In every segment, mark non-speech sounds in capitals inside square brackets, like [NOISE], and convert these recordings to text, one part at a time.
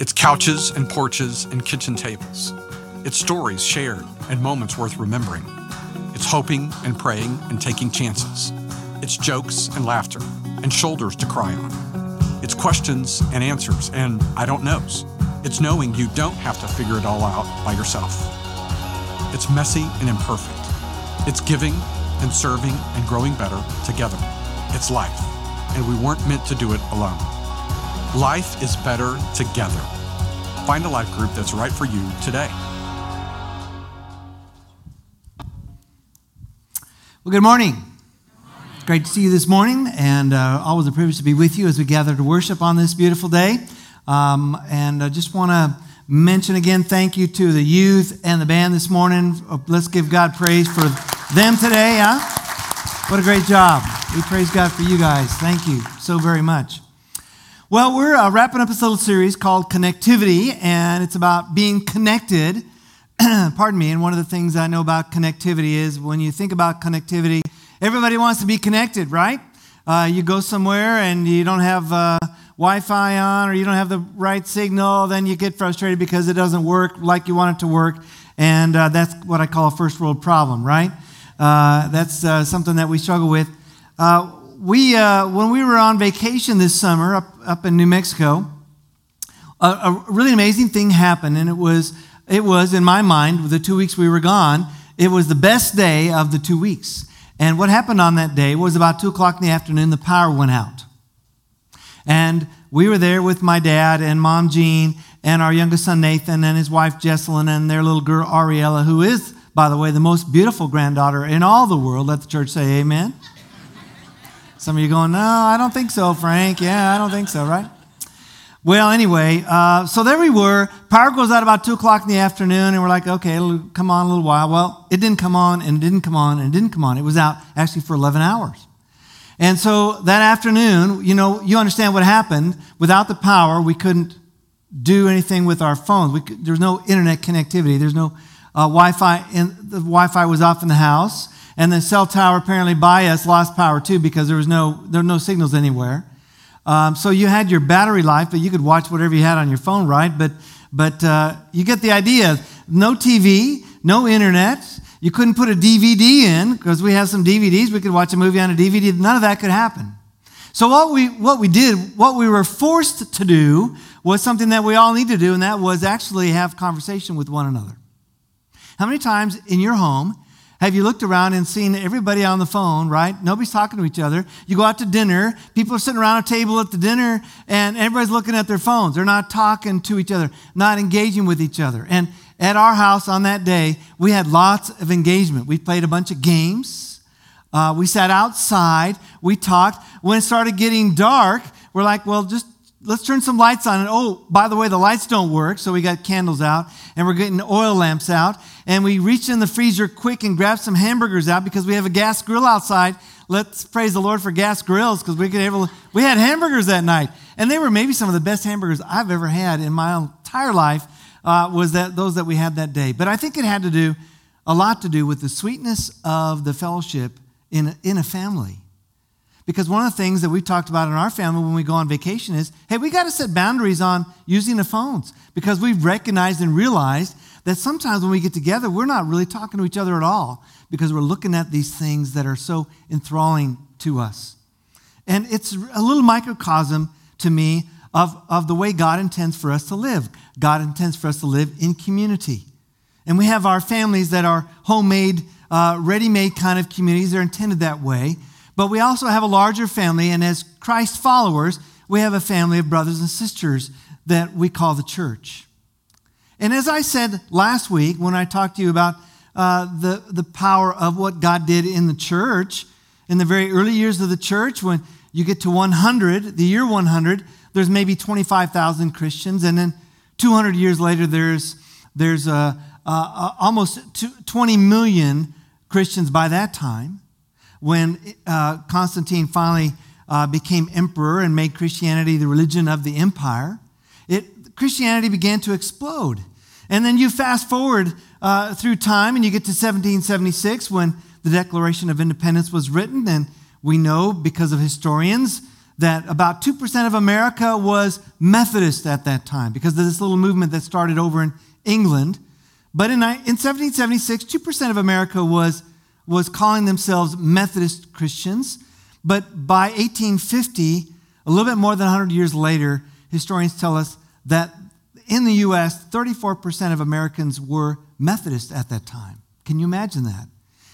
It's couches and porches and kitchen tables. It's stories shared and moments worth remembering. It's hoping and praying and taking chances. It's jokes and laughter and shoulders to cry on. It's questions and answers and I don't knows. It's knowing you don't have to figure it all out by yourself. It's messy and imperfect. It's giving and serving and growing better together. It's life, and we weren't meant to do it alone. Life is better together. Find a life group that's right for you today. Well, good morning. Great to see you this morning, and uh, always a privilege to be with you as we gather to worship on this beautiful day. Um, and I just want to mention again thank you to the youth and the band this morning. Let's give God praise for them today, huh? What a great job. We praise God for you guys. Thank you so very much. Well, we're uh, wrapping up this little series called Connectivity, and it's about being connected. [CLEARS THROAT] Pardon me. And one of the things I know about connectivity is when you think about connectivity, everybody wants to be connected, right? Uh, you go somewhere and you don't have uh, Wi Fi on or you don't have the right signal, then you get frustrated because it doesn't work like you want it to work. And uh, that's what I call a first world problem, right? Uh, that's uh, something that we struggle with. We, uh, when we were on vacation this summer up, up in New Mexico, a, a, really amazing thing happened, and it was, it was, in my mind, the two weeks we were gone, it was the best day of the two weeks. And what happened on that day was about 2 o'clock in the afternoon, the power went out. And we were there with my dad and mom Jean and our youngest son Nathan and his wife Jesselyn and their little girl Ariella, who is by the way, the most beautiful granddaughter in all the world. Let the church say amen. Some of you going, no, I don't think so, Frank. Yeah, I don't think so, right? Well, anyway, uh, so there we were. Power goes out about 2 o'clock in the afternoon, and we're like, okay, it'll come on a little while. Well, it didn't come on, and it didn't come on, and it didn't come on. It was out actually for 11 hours. And so that afternoon, you know, you understand what happened. Without the power, we couldn't do anything with our phones. Could, there was no internet connectivity. There's no uh, Wi-Fi. In, the Wi-Fi was off in the house, and the cell tower apparently by us lost power too because there was no there were no signals anywhere. Um, so you had your battery life, but you could watch whatever you had on your phone, right? But but uh, you get the idea. No TV, no internet. You couldn't put a DVD in because we have some DVDs. We could watch a movie on a DVD. None of that could happen. So what we what we did, what we were forced to do, was something that we all need to do, and that was actually have conversation with one another. How many times in your home have you looked around and seen everybody on the phone, right? Nobody's talking to each other. You go out to dinner, people are sitting around a table at the dinner, and everybody's looking at their phones. They're not talking to each other, not engaging with each other. And at our house on that day, we had lots of engagement. We played a bunch of games. Uh, we sat outside. We talked. When it started getting dark, we're like, well, just let's turn some lights on. And oh, by the way, the lights don't work, so we got candles out and we're getting oil lamps out. And we reached in the freezer quick and grabbed some hamburgers out because we have a gas grill outside. Let's praise the Lord for gas grills because we could able we had hamburgers that night, and they were maybe some of the best hamburgers I've ever had in my entire life. Uh, was that those that we had that day? But I think it had to do a lot to do with the sweetness of the fellowship in in a family. Because one of the things that we've talked about in our family when we go on vacation is hey, we got to set boundaries on using the phones because we've recognized and realized that sometimes when we get together, we're not really talking to each other at all because we're looking at these things that are so enthralling to us. And it's a little microcosm to me of, of the way God intends for us to live. God intends for us to live in community. And we have our families that are homemade, uh, ready made kind of communities. They're intended that way. But we also have a larger family, and as Christ followers, we have a family of brothers and sisters that we call the church. And as I said last week when I talked to you about uh, the, the power of what God did in the church, in the very early years of the church, when you get to 100, the year 100, there's maybe 25,000 Christians, and then 200 years later, there's, there's uh, almost 20 million Christians by that time when uh, Constantine finally uh, became emperor and made Christianity the religion of the empire, it, Christianity began to explode. And then you fast forward uh, through time and you get to 1776 when the Declaration of Independence was written. And we know because of historians that about 2% of America was Methodist at that time because of this little movement that started over in England. But in, in 1776, 2% of America was, was calling themselves Methodist Christians. But by 1850, a little bit more than 100 years later, historians tell us that in the U.S., 34% of Americans were Methodist at that time. Can you imagine that?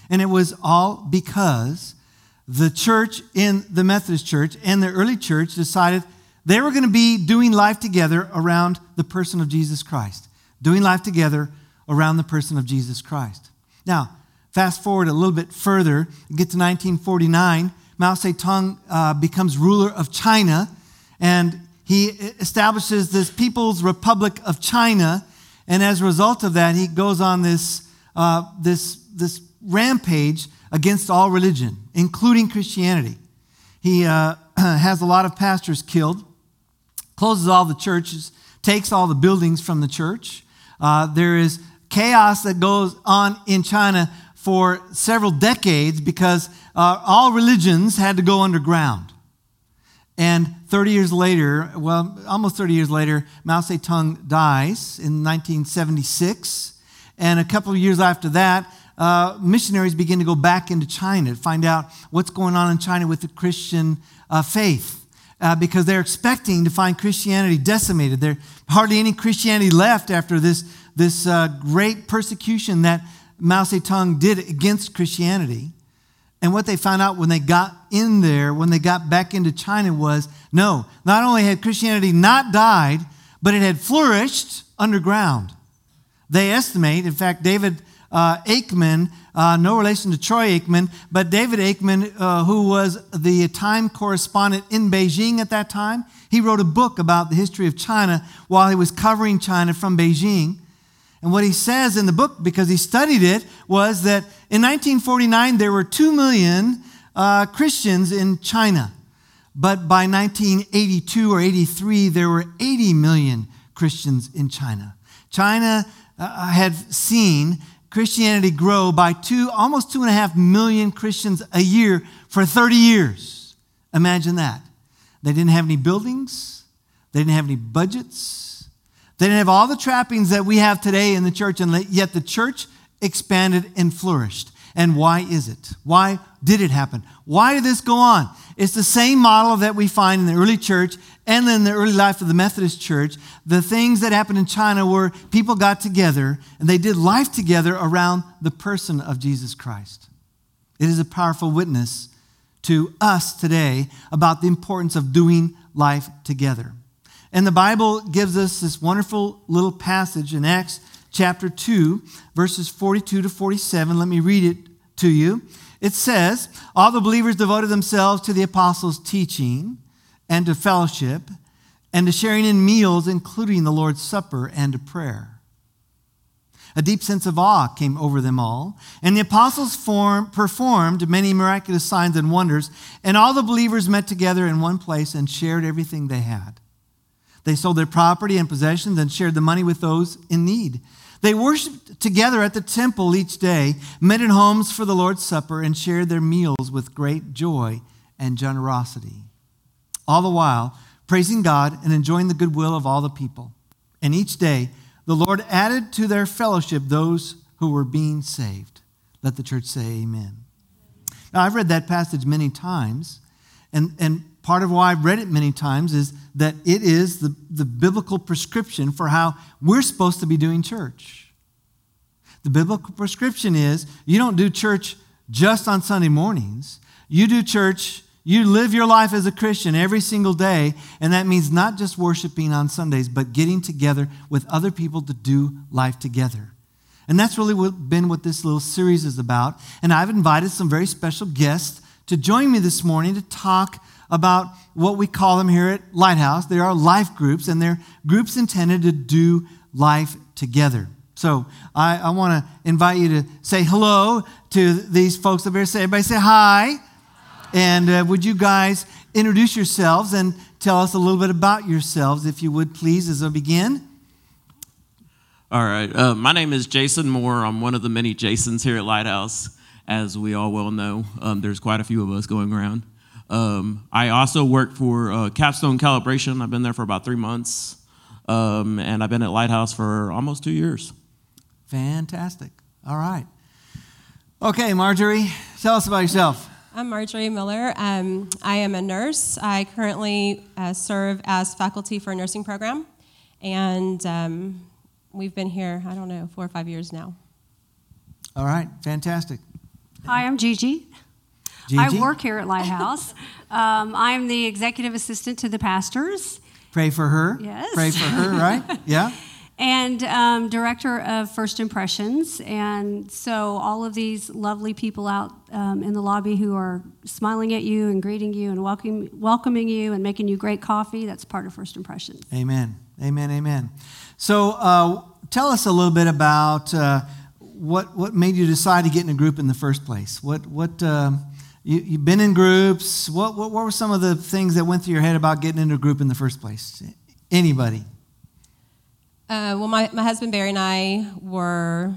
And it was all because the church in the Methodist church and the early church decided they were going to be doing life together around the person of Jesus Christ, doing life together around the person of Jesus Christ. Now, fast forward a little bit further, get to 1949. Mao Zedong uh, becomes ruler of China, and he establishes this People's Republic of China. And as a result of that, he goes on this, uh, this, this rampage against all religion, including Christianity. He uh, [CLEARS THROAT] has a lot of pastors killed, closes all the churches, takes all the buildings from the church. Uh, there is chaos that goes on in China for several decades because uh, all religions had to go underground. And 30 years later, well, almost 30 years later, Mao Zedong dies in 1976. And a couple of years after that, uh, missionaries begin to go back into China to find out what's going on in China with the Christian uh, faith. Uh, because they're expecting to find Christianity decimated. There's hardly any Christianity left after this, this uh, great persecution that Mao Zedong did against Christianity. And what they found out when they got in there, when they got back into China, was no, not only had Christianity not died, but it had flourished underground. They estimate, in fact, David uh, Aikman, uh, no relation to Troy Aikman, but David Aikman, uh, who was the time correspondent in Beijing at that time, he wrote a book about the history of China while he was covering China from Beijing. And what he says in the book, because he studied it, was that in 1949 there were 2 million uh, Christians in China. But by 1982 or 83, there were 80 million Christians in China. China uh, had seen Christianity grow by two, almost two and a half million Christians a year for 30 years. Imagine that. They didn't have any buildings, they didn't have any budgets, they didn't have all the trappings that we have today in the church, and yet the church expanded and flourished. And why is it? Why did it happen? Why did this go on? It's the same model that we find in the early church and in the early life of the Methodist church. The things that happened in China were people got together and they did life together around the person of Jesus Christ. It is a powerful witness to us today about the importance of doing life together. And the Bible gives us this wonderful little passage in Acts chapter 2, verses 42 to 47. Let me read it to you. It says, All the believers devoted themselves to the apostles' teaching and to fellowship and to sharing in meals, including the Lord's Supper and to prayer. A deep sense of awe came over them all, and the apostles form, performed many miraculous signs and wonders, and all the believers met together in one place and shared everything they had. They sold their property and possessions and shared the money with those in need. They worshiped together at the temple each day, met in homes for the Lord's Supper, and shared their meals with great joy and generosity. All the while, praising God and enjoying the goodwill of all the people. And each day, the Lord added to their fellowship those who were being saved. Let the church say amen. Now, I've read that passage many times, and, and part of why I've read it many times is that it is the, the biblical prescription for how we're supposed to be doing church. The biblical prescription is you don't do church just on Sunday mornings, you do church. You live your life as a Christian every single day, and that means not just worshiping on Sundays, but getting together with other people to do life together. And that's really what, been what this little series is about. And I've invited some very special guests to join me this morning to talk about what we call them here at Lighthouse. They are life groups, and they're groups intended to do life together. So I, I want to invite you to say hello to these folks up here. Say, everybody say hi. And uh, would you guys introduce yourselves and tell us a little bit about yourselves, if you would, please, as I begin? All right. Uh, my name is Jason Moore. I'm one of the many Jasons here at Lighthouse. As we all well know, um, there's quite a few of us going around. Um, I also work for uh, Capstone Calibration. I've been there for about three months, um, and I've been at Lighthouse for almost two years. Fantastic. All right. Okay, Marjorie, tell us about yourself. I'm Marjorie Miller. Um, I am a nurse. I currently uh, serve as faculty for a nursing program, and um, we've been here, I don't know, four or five years now. All right, fantastic. Hi, I'm Gigi. Gigi? I work here at Lighthouse. [LAUGHS] um, I'm the executive assistant to the pastors Pray for her. Yes. Pray for her, right? [LAUGHS] Yeah. and um, director of First Impressions. And so, all of these lovely people out um, in the lobby who are smiling at you and greeting you and welcome, welcoming you and making you great coffee, that's part of First Impressions. Amen. Amen. Amen. So, uh, tell us a little bit about uh, what what made you decide to get in a group in the first place. What what um, you, you've been in groups. What, what what were some of the things that went through your head about getting into a group in the first place? Anybody? Uh, well, my, my husband Barry and I were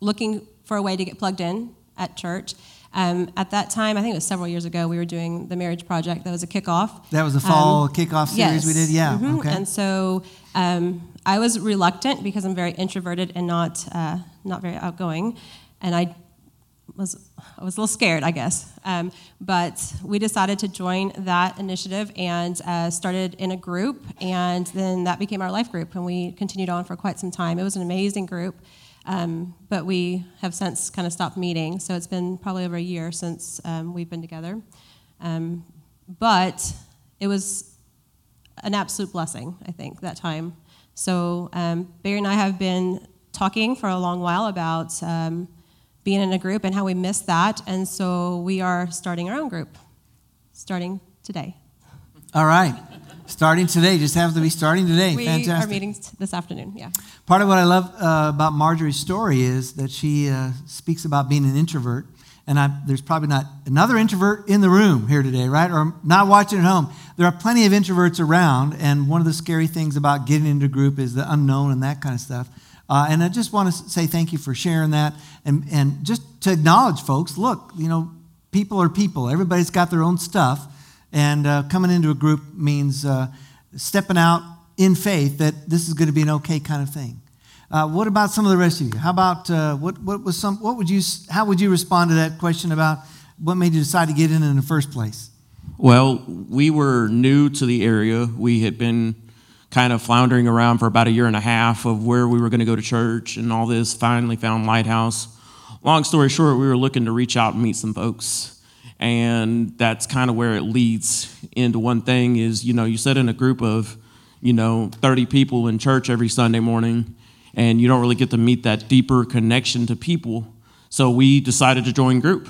looking for a way to get plugged in at church. Um, at that time, I think it was several years ago, we were doing the marriage project. That was a kickoff. That was a fall Um, kickoff series yes. we did. Yeah. Mhm. Okay. And so um, I was reluctant because I'm very introverted and not uh, not very outgoing, and I was I was a little scared, I guess. Um, but we decided to join that initiative and uh, started in a group, and then that became our life group, and we continued on for quite some time. It was an amazing group. Um, but we have since kind of stopped meeting, so it's been probably over a year since um, we've been together. Um, but it was an absolute blessing, I think, that time. So um, Barry and I have been talking for a long while about um, being in a group and how we miss that, and so we are starting our own group, starting today. All right. Starting today, just happens to be starting today. We Fantastic. are meeting this afternoon. Yeah. Part of what I love uh, about Marjorie's story is that she uh, speaks about being an introvert. And I, there's probably not another introvert in the room here today, right? Or not watching at home. There are plenty of introverts around. And one of the scary things about getting into a group is the unknown and that kind of stuff. Uh, and I just want to say thank you for sharing that. And, and just to acknowledge, folks, look, you know, people are people. Everybody's got their own stuff. And uh, coming into a group means uh, stepping out in faith that this is going to be an okay kind of thing. Uh, what about some of the rest of you? How about uh, what, what was some? What would you? How would you respond to that question about what made you decide to get in in the first place? Well, we were new to the area. We had been kind of floundering around for about a year and a half of where we were going to go to church and all this. Finally found Lighthouse. Long story short, we were looking to reach out and meet some folks. And that's kind of where it leads into one thing is, you know, you sit in a group of, you know, 30 people in church every Sunday morning, and you don't really get to meet that deeper connection to people. So we decided to join group.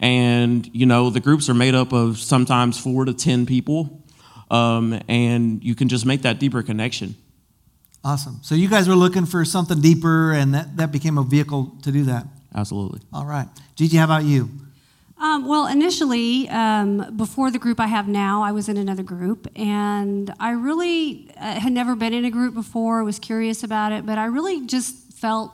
And, you know, the groups are made up of sometimes four to 10 people. Um, and you can just make that deeper connection. Awesome. So you guys were looking for something deeper, and that, that became a vehicle to do that. Absolutely. All right, Gigi, how about you? Um, well, initially, um, before the group I have now, I was in another group, and I really uh, had never been in a group before. Was curious about it, but I really just felt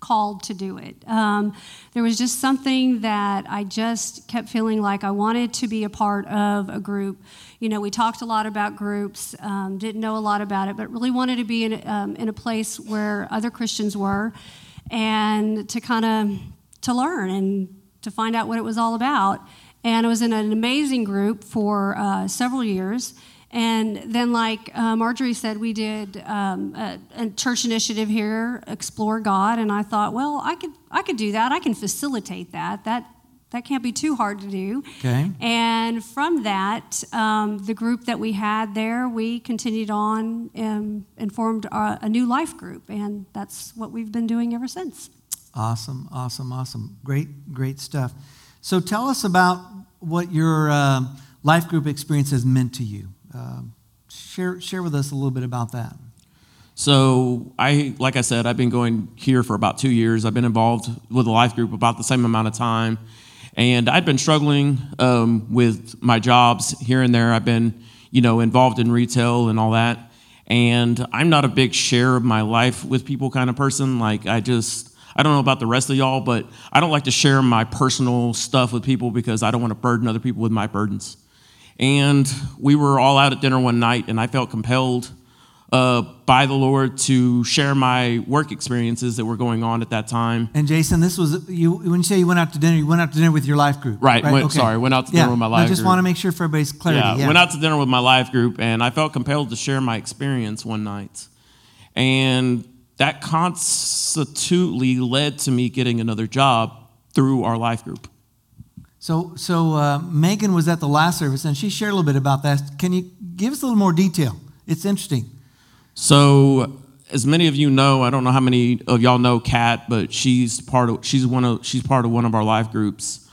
called to do it. Um, there was just something that I just kept feeling like I wanted to be a part of a group. You know, we talked a lot about groups, um, didn't know a lot about it, but really wanted to be in, um, in a place where other Christians were, and to kind of to learn and to find out what it was all about. And I was in an amazing group for uh, several years. And then, like uh, Marjorie said, we did um, a, a church initiative here, Explore God, and I thought, well, I could, I could do that. I can facilitate that. That, that can't be too hard to do. Okay. And from that, um, the group that we had there, we continued on and, and formed a, a new life group, and that's what we've been doing ever since. Awesome, awesome, awesome. Great, great stuff. So tell us about what your um life group experience has meant to you. Um, share, share with us a little bit about that. So I, like I said, I've been going here for about two years. I've been involved with the life group about the same amount of time, and I'd been struggling um, with my jobs here and there. I've been, you know, involved in retail and all that, and I'm not a big share of my life with people kind of person. Like I just, I don't know about the rest of y'all, but I don't like to share my personal stuff with people because I don't want to burden other people with my burdens. And we were all out at dinner one night, and I felt compelled uh, by the Lord to share my work experiences that were going on at that time. And Jason, this was you when you say you went out to dinner, you went out to dinner with your life group. Right. Went, Sorry, went out to yeah. dinner with my life group. I just group. want to make sure for everybody's clarity. Yeah, Yeah, went out to dinner with my life group, and I felt compelled to share my experience one night. And that constitutely led to me getting another job through our life group. So, so uh, Megan was at the last service, and she shared a little bit about that. Can you give us a little more detail? It's interesting. So, as many of you know, I don't know how many of y'all know Kat, but she's part of she's one of she's part of one of our life groups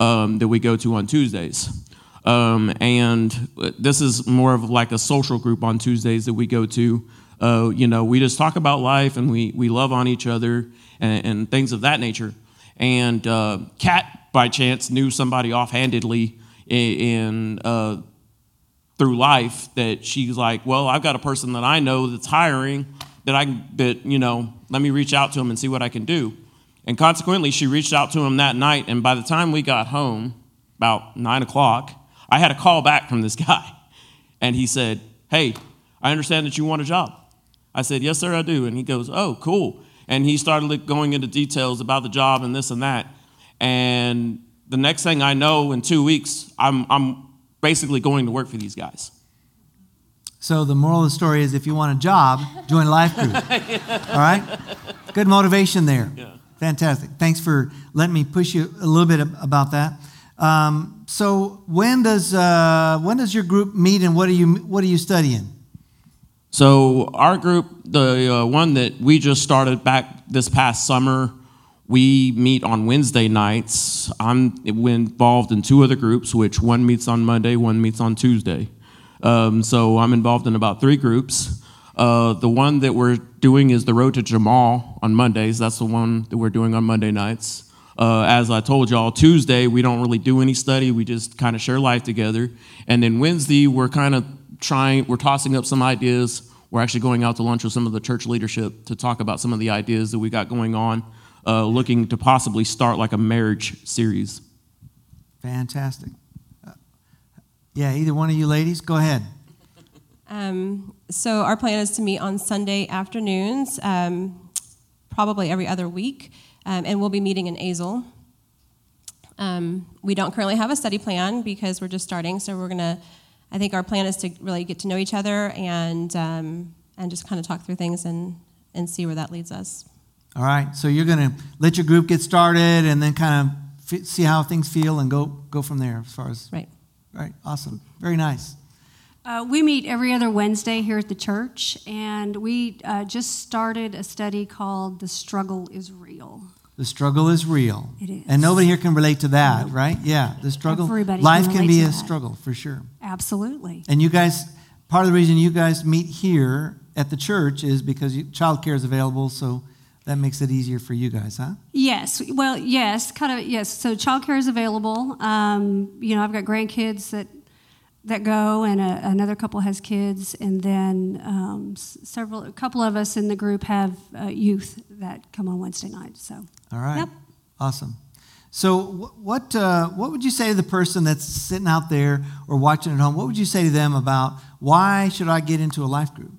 um, that we go to on Tuesdays. Um, and this is more of like a social group on Tuesdays that we go to. Uh, you know, we just talk about life and we we love on each other and, and things of that nature. And uh, Kat, by chance, knew somebody offhandedly in, uh, through life that she's like, well, I've got a person that I know that's hiring that I that you know, let me reach out to him and see what I can do. And consequently, she reached out to him that night, and by the time we got home, about nine o'clock, I had a call back from this [LAUGHS] guy, and he said, "Hey, I understand that you want a job." I said, "Yes, sir, I do." And he goes, "Oh, cool." And he started going into details about the job and this and that. And the next thing I know, in two weeks, I'm I'm basically going to work for these guys. So the moral of the story is if you want a job, join a life group. [LAUGHS] All right? Good motivation there. Yeah. Fantastic. Thanks for letting me push you a little bit about that. Um, so when does uh, when does your group meet and what are you what are you studying? So our group, the uh, one that we just started back this past summer, we meet on Wednesday nights. I'm involved in two other groups, which one meets on Monday, one meets on Tuesday. Um, so I'm involved in about three groups. Uh, the one that we're doing is the Road to Jamal on Mondays. That's the one that we're doing on Monday nights. Uh, as I told y'all, Tuesday we don't really do any study. We just kind of share life together. And then Wednesday we're kind of trying, we're tossing up some ideas. We're actually going out to lunch with some of the church leadership to talk about some of the ideas that we got going on, uh, looking to possibly start like a marriage series. Fantastic. Uh, yeah, either one of you ladies, go ahead. Um, so our plan is to meet on Sunday afternoons, um, probably every other week, um, and we'll be meeting in Azle. Um, we don't currently have a study plan because we're just starting, so we're gonna. I think our plan is to really get to know each other and um, and just kind of talk through things and and see where that leads us. All right. So you're going to let your group get started and then kind of f- see how things feel and go go from there as far as Right. right. Awesome. Very nice. Uh, we meet every other Wednesday here at the church, and we uh, just started a study called The Struggle is Real. The struggle is real. It is. And nobody here can relate to that, right? Yeah. The struggle. Everybody life can relate be to a that. struggle for sure. Absolutely. And you guys, part of the reason you guys meet here at the church is because you, childcare is available, so that makes it easier for you guys, huh? Yes. Well, yes, kind of. Yes. So childcare is available. Um, you know, I've got grandkids that that go, and a, another couple has kids, and then um, several, a couple of us in the group have uh, youth that come on Wednesday night. So All right. Yep. Awesome. So, wh- what uh, what would you say to the person that's sitting out there or watching at home? What would you say to them about why should I get into a life group?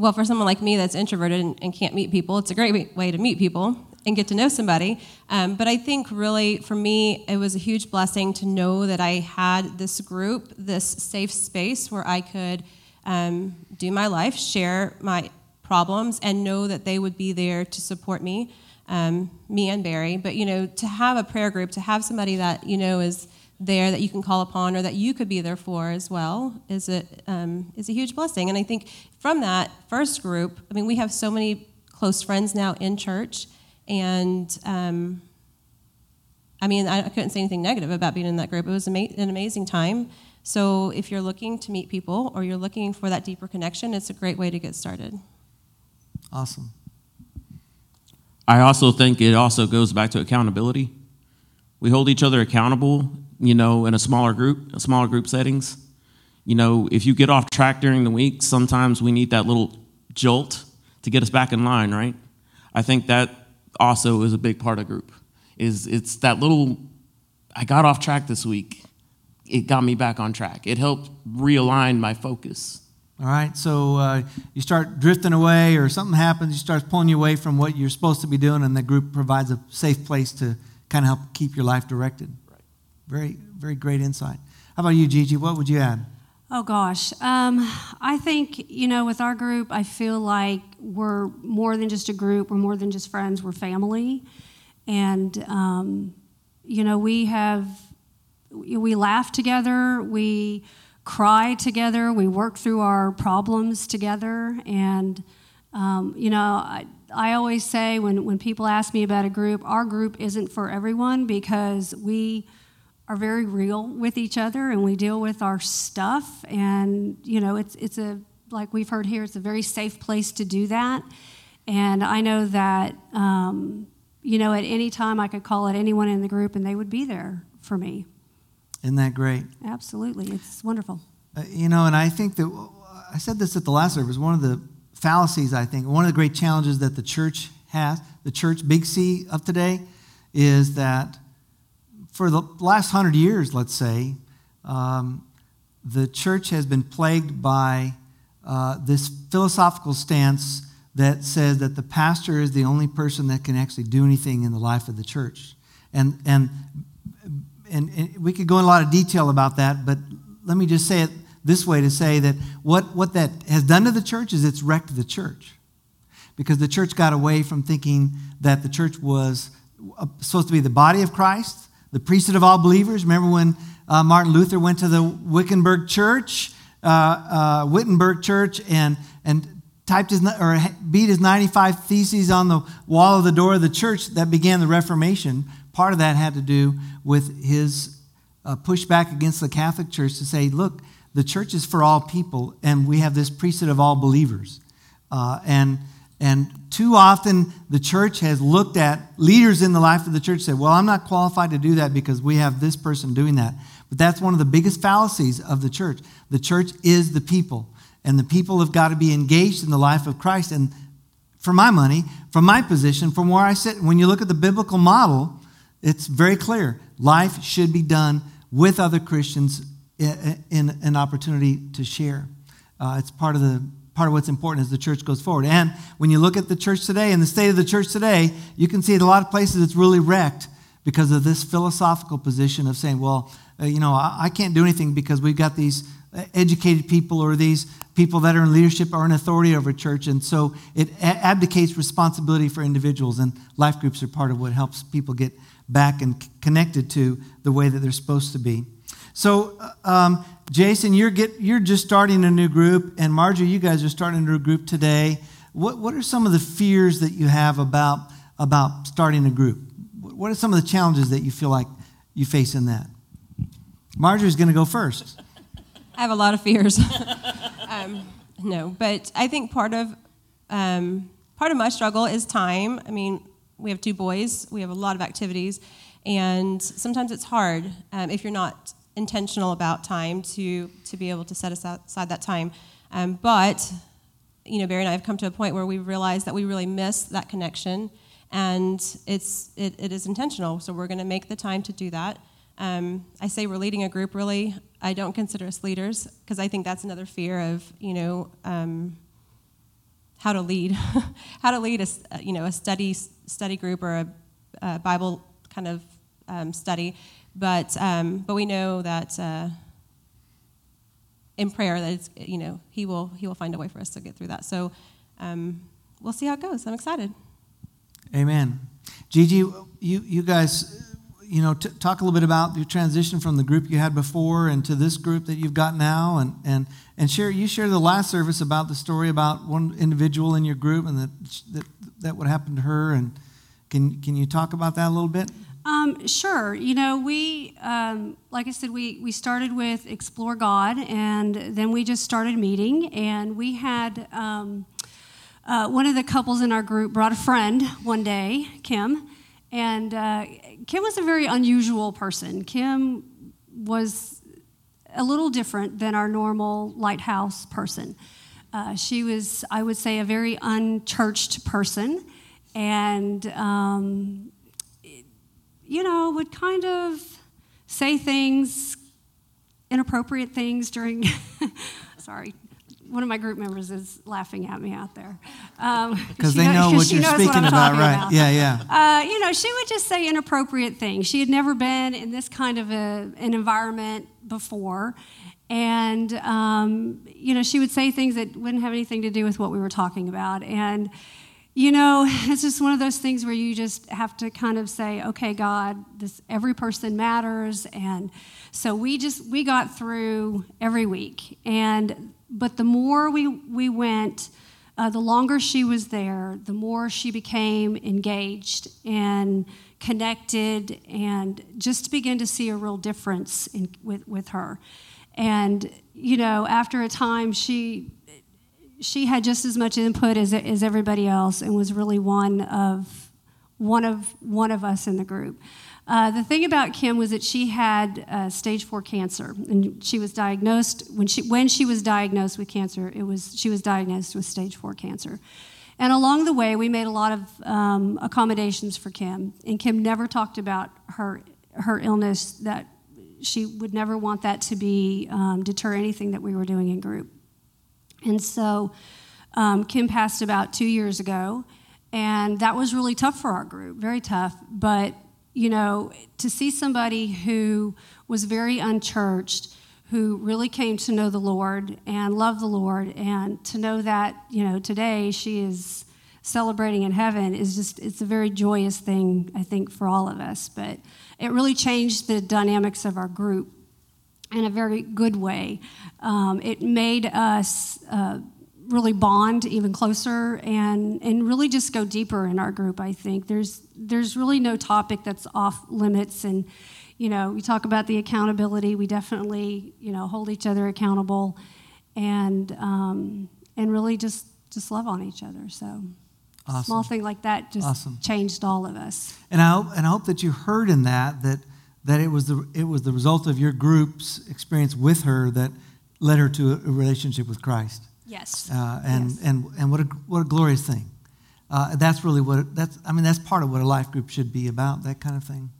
Well, for someone like me that's introverted and, and can't meet people, it's a great way- to meet people and get to know somebody. Um, but I think really for me, it was a huge blessing to know that I had this group, this safe space where I could um, do my life, share my problems, and know that they would be there to support me, um, me and Barry. But you know, to have a prayer group, to have somebody that you know is there that you can call upon or that you could be there for as well is a, um, is a huge blessing. And I think from that first group, I mean, we have so many close friends now in church. And um, I mean, I couldn't say anything negative about being in that group. It was ama- an amazing time. So if you're looking to meet people or you're looking for that deeper connection, it's a great way to get started. Awesome. I also think it also goes back to accountability. We hold each other accountable, you know, in a smaller group, smaller group settings. You know, if you get off track during the week, sometimes we need that little jolt to get us back in line, right? I think that also is a big part of group. Is it's that little I got off track this week. It got me back on track. It helped realign my focus. All right, so uh, you start drifting away, or something happens, you start pulling you away from what you're supposed to be doing, and the group provides a safe place to kind of help keep your life directed. Very, very great insight. How about you, Gigi? What would you add? Oh gosh, um, I think you know, with our group, I feel like we're more than just a group. We're more than just friends. We're family, and um, you know, we have we laugh together. We cry together. We work through our problems together. And, um, you know, I, I always say when, when people ask me about a group, our group isn't for everyone because we are very real with each other and we deal with our stuff. And, you know, it's, it's a, like we've heard here, it's a very safe place to do that. And I know that, um, you know, at any time I could call it anyone in the group and they would be there for me. Isn't that great? Absolutely. It's wonderful. Uh, you know, and I think that I said this at the last service. One of the fallacies, I think, one of the great challenges that the church has, the church, big C of today, is that for the last hundred years, let's say, um, the church has been plagued by uh, this philosophical stance that says that the pastor is the only person that can actually do anything in the life of the church. And, and and, and, we could go in a lot of detail about that, but let me just say it this way to say that what, what that has done to the church is it's wrecked the church. Because the church got away from thinking that the church was uh, supposed to be the body of Christ, the priesthood of all believers. Remember when uh, Martin Luther went to the Wickenburg Church, uh, uh, Wittenberg Church, and, and typed his, or beat his 95 theses on the wall of the door of the church that began the Reformation Part of that had to do with his uh, pushback against the Catholic Church to say, look, the church is for all people, and we have this priesthood of all believers. Uh, and, and too often, the church has looked at leaders in the life of the church said, well, I'm not qualified to do that because we have this person doing that. But that's one of the biggest fallacies of the church. The church is the people, and the people have got to be engaged in the life of Christ. And for my money, from my position, from where I sit, when you look at the biblical model, it's very clear. Life should be done with other Christians in, in an opportunity to share. Uh, it's part of the part of what's important as the church goes forward. And when you look at the church today and the state of the church today, you can see a lot of places it's really wrecked because of this philosophical position of saying, well, uh, you know, I, can't do anything because we've got these educated people or these people that are in leadership or in authority over church. And so it abdicates responsibility for individuals. And life groups are part of what helps people get back and connected to the way that they're supposed to be. So, uh, um, Jason, you're, get, you're just starting a new group, and Marjorie, you guys are starting a new group today. What, what are some of the fears that you have about, about starting a group? What are some of the challenges that you feel like you face in that? Marjorie's going to go first. I have a lot of fears. [LAUGHS] um, no, but I think part of um, part of my struggle is time. I mean, we have two boys, we have a lot of activities, and sometimes it's hard um, if you're not intentional about time to, to be able to set aside that time. Um, but, you know, Barry and I have come to a point where we realize that we really miss that connection, and it's, it, it is intentional, so we're going to make the time to do that. Um, I say we're leading a group, really. I don't consider us leaders because I think that's another fear of, you know, um, how to lead, [LAUGHS] how to lead a you know a study study group or a, a Bible kind of um, study, but um, but we know that uh, in prayer that it's, you know he will he will find a way for us to get through that. So um, we'll see how it goes. I'm excited. Amen. Gigi, you you guys you know, t- talk a little bit about your transition from the group you had before and to this group that you've got now, and and and share. You shared the last service about the story about one individual in your group and that that that what happened to her, and can can you talk about that a little bit? Um, sure. You know, we, um, like I said, we, we started with Explore God, and then we just started meeting, and we had um, uh, one of the couples in our group brought a friend one day, Kim, and uh, Kim was a very unusual person. Kim was a little different than our normal lighthouse person. Uh, she was, I would say, a very unchurched person, and um, you know, would kind of say things, inappropriate things during. [LAUGHS] sorry, one of my group members is laughing at me out there because um, they know, [LAUGHS] what you're speaking what about, right? About. Yeah, yeah. Uh, you know, she would just say inappropriate things. She had never been in this kind of a, an environment before, and um, you know, she would say things that wouldn't have anything to do with what we were talking about, and. You know, [LAUGHS] it's just one of those things where you just have to kind of say, okay, God, this every person matters. And so we just we got through every week. And but the more we, we went, uh, the longer she was there, the more she became engaged and connected, and just to begin to see a real difference in, with, with her. And, you know, after a time, she, she had just as much input as, as everybody else and was really one of, one, of, one of us in the group. Uh, the thing about Kim was that she had uh, stage four cancer, and she was diagnosed when she when she was diagnosed with cancer. It was she was diagnosed with stage four cancer, and along the way we made a lot of um, accommodations for Kim. And Kim never talked about her her illness that she would never want that to be um, deter anything that we were doing in group. And so um, Kim passed about two years ago, and that was really tough for our group, very tough. But you know, to see somebody who was very unchurched, who really came to know the Lord and love the Lord, and to know that, you know, today she is celebrating in heaven is just, it's a very joyous thing, I think, for all of us. But it really changed the dynamics of our group in a very good way. Um, it made us. Uh, really bond even closer and and really just go deeper in our group i think there's there's really no topic that's off limits and you know we talk about the accountability we definitely you know hold each other accountable and um, and really just just love on each other so awesome. small thing like that just awesome. changed all of us and i hope and i hope that you heard in that that that it was the it was the result of your group's experience with her that led her to a relationship with christ Yes. Uh, and, yes. and, and what a, what a glorious thing. Uh, that's really what, that's, I mean, that's part of what a life group should be about, that kind of thing.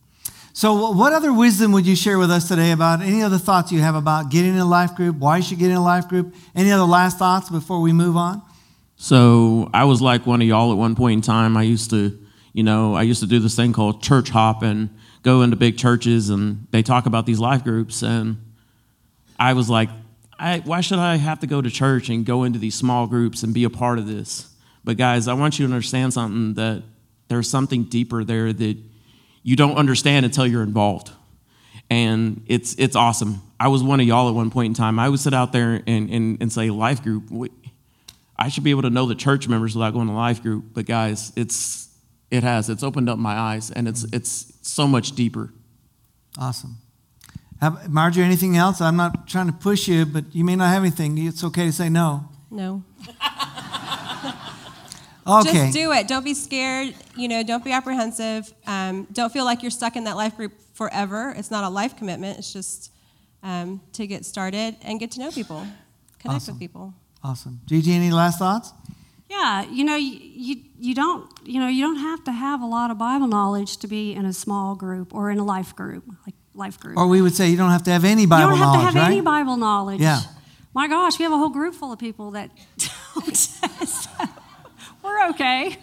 So, what other wisdom would you share with us today about any other thoughts you have about getting in a life group, why you should get in a life group? Any other last thoughts before we move on? So, I was like one of y'all at one point in time. I used to, you know, I used to do this thing called church hop and go into big churches and they talk about these life groups. And I was like, I, why should I have to go to church and go into these small groups and be a part of this? But guys, I want you to understand something that there's something deeper there that you don't understand until you're involved. And it's, it's awesome. I was one of y'all at one point in time. I would sit out there and, and, and say, life group, I should be able to know the church members without going to life group. But guys, it's, it has. It's opened up my eyes and it's, it's so much deeper. Awesome. Have, Marjorie, anything else? I'm not trying to push you, but you may not have anything. It's okay to say no. No. [LAUGHS] okay. Just do it. Don't be scared. You know, don't be apprehensive. Um, don't feel like you're stuck in that life group forever. It's not a life commitment. It's just um, to get started and get to know people, connect awesome. with people. Awesome. Gigi, any last thoughts? Yeah, you know, you, you, you don't you know you don't have to have a lot of Bible knowledge to be in a small group or in a life group. Like life group. Or we would say you don't have to have any Bible knowledge. You don't have to have right? any Bible knowledge. Yeah. My gosh, we have a whole group full of people that don't. [LAUGHS] We're okay.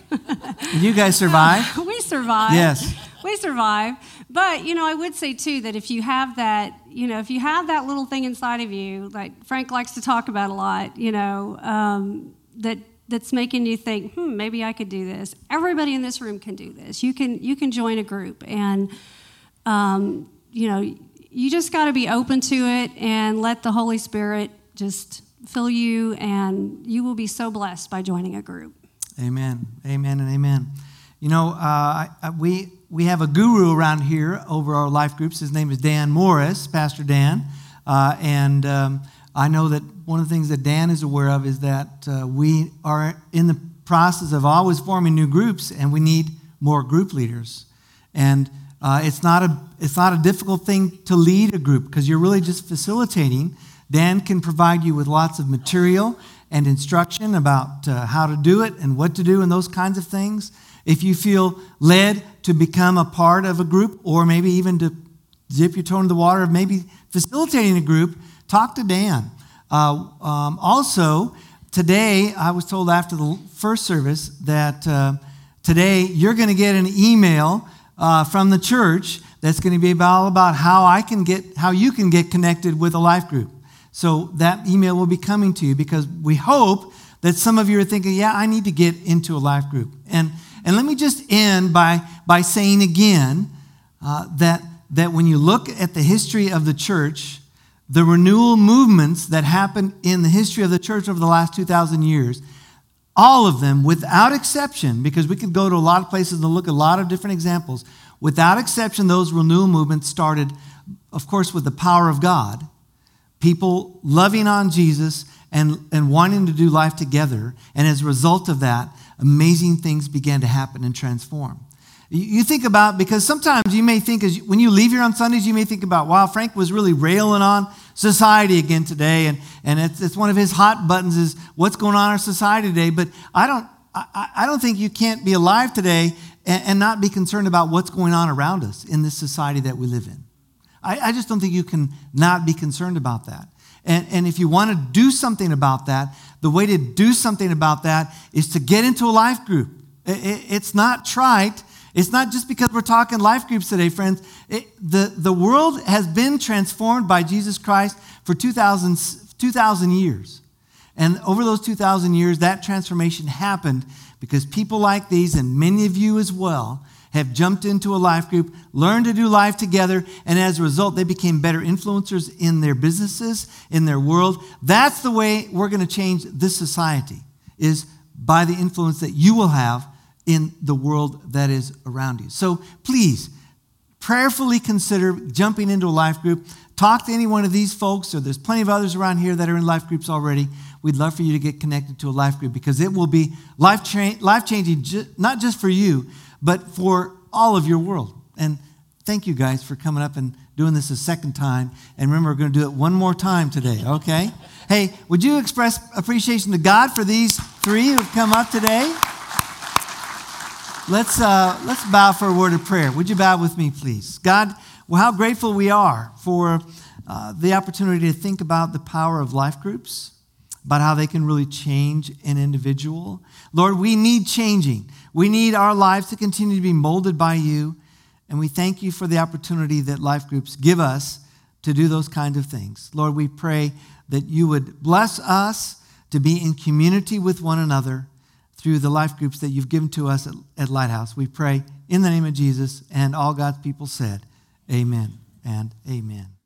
you guys survive. [LAUGHS] we survive. Yes. We survive. But you know, I would say too that if you have that, you know, if you have that little thing inside of you, like Frank likes to talk about a lot, you know, um, that that's making you think, hmm, maybe I could do this. Everybody in this room can do this. You can you can join a group and. Um, you know, you just got to be open to it and let the Holy Spirit just fill you, and you will be so blessed by joining a group. Amen. Amen and amen. You know, uh, we, we have a guru around here over our life groups. His name is Dan Morris, Pastor Dan. Uh, and um, I know that one of the things that Dan is aware of is that uh, we are in the process of always forming new groups, and we need more group leaders. And uh, it's, not a, it's not a difficult thing to lead a group because you're really just facilitating. Dan can provide you with lots of material and instruction about uh, how to do it and what to do and those kinds of things. If you feel led to become a part of a group or maybe even to dip your toe in the water of maybe facilitating a group, talk to Dan. Uh, um, also, today, I was told after the first service that uh, today you're going to get an email uh, from the church that's going to be all about how I can get, how you can get connected with a life group. So that email will be coming to you because we hope that some of you are thinking, yeah, I need to get into a life group. And, and let me just end by, by saying again uh, that, that when you look at the history of the church, the renewal movements that happened in the history of the church over the last 2,000 years, all of them, without exception, because we could go to a lot of places and look at a lot of different examples, without exception, those renewal movements started, of course, with the power of God, people loving on Jesus and, and wanting to do life together. And as a result of that, amazing things began to happen and transform. You think about, because sometimes you may think, as when you leave here on Sundays, you may think about, wow, Frank was really railing on society again today. And, and it's, it's one of his hot buttons is what's going on in our society today. But I don't, I, I don't think you can't be alive today and, and, not be concerned about what's going on around us in this society that we live in. I, I just don't think you can not be concerned about that. And, and if you want to do something about that, the way to do something about that is to get into a life group. It, it, it's not trite it's not just because we're talking life groups today, friends. It, the, the world has been transformed by Jesus Christ for 2,000, 2,000 years. And over those 2,000 years, that transformation happened because people like these, and many of you as well, have jumped into a life group, learned to do life together, and as a result, they became better influencers in their businesses, in their world. That's the way we're going to change this society, is by the influence that you will have in the world that is around you. So please, prayerfully consider jumping into a life group. Talk to any one of these folks, or there's plenty of others around here that are in life groups already. We'd love for you to get connected to a life group because it will be life, life changing, ju- not just for you, but for all of your world. And thank you guys for coming up and doing this a second time. And remember, we're going to do it one more time today, okay? hey, would you express appreciation to God for these three who've come up today? Let's, uh, let's bow for a word of prayer. Would you bow with me, please? God, well, how grateful we are for uh, the opportunity to think about the power of life groups, about how they can really change an individual. Lord, we need changing. We need our lives to continue to be molded by you. And we thank you for the opportunity that life groups give us to do those kinds of things. Lord, we pray that you would bless us to be in community with one another through the life groups that you've given to us at, at Lighthouse. We pray in the name of Jesus, and all God's people said, Amen and amen.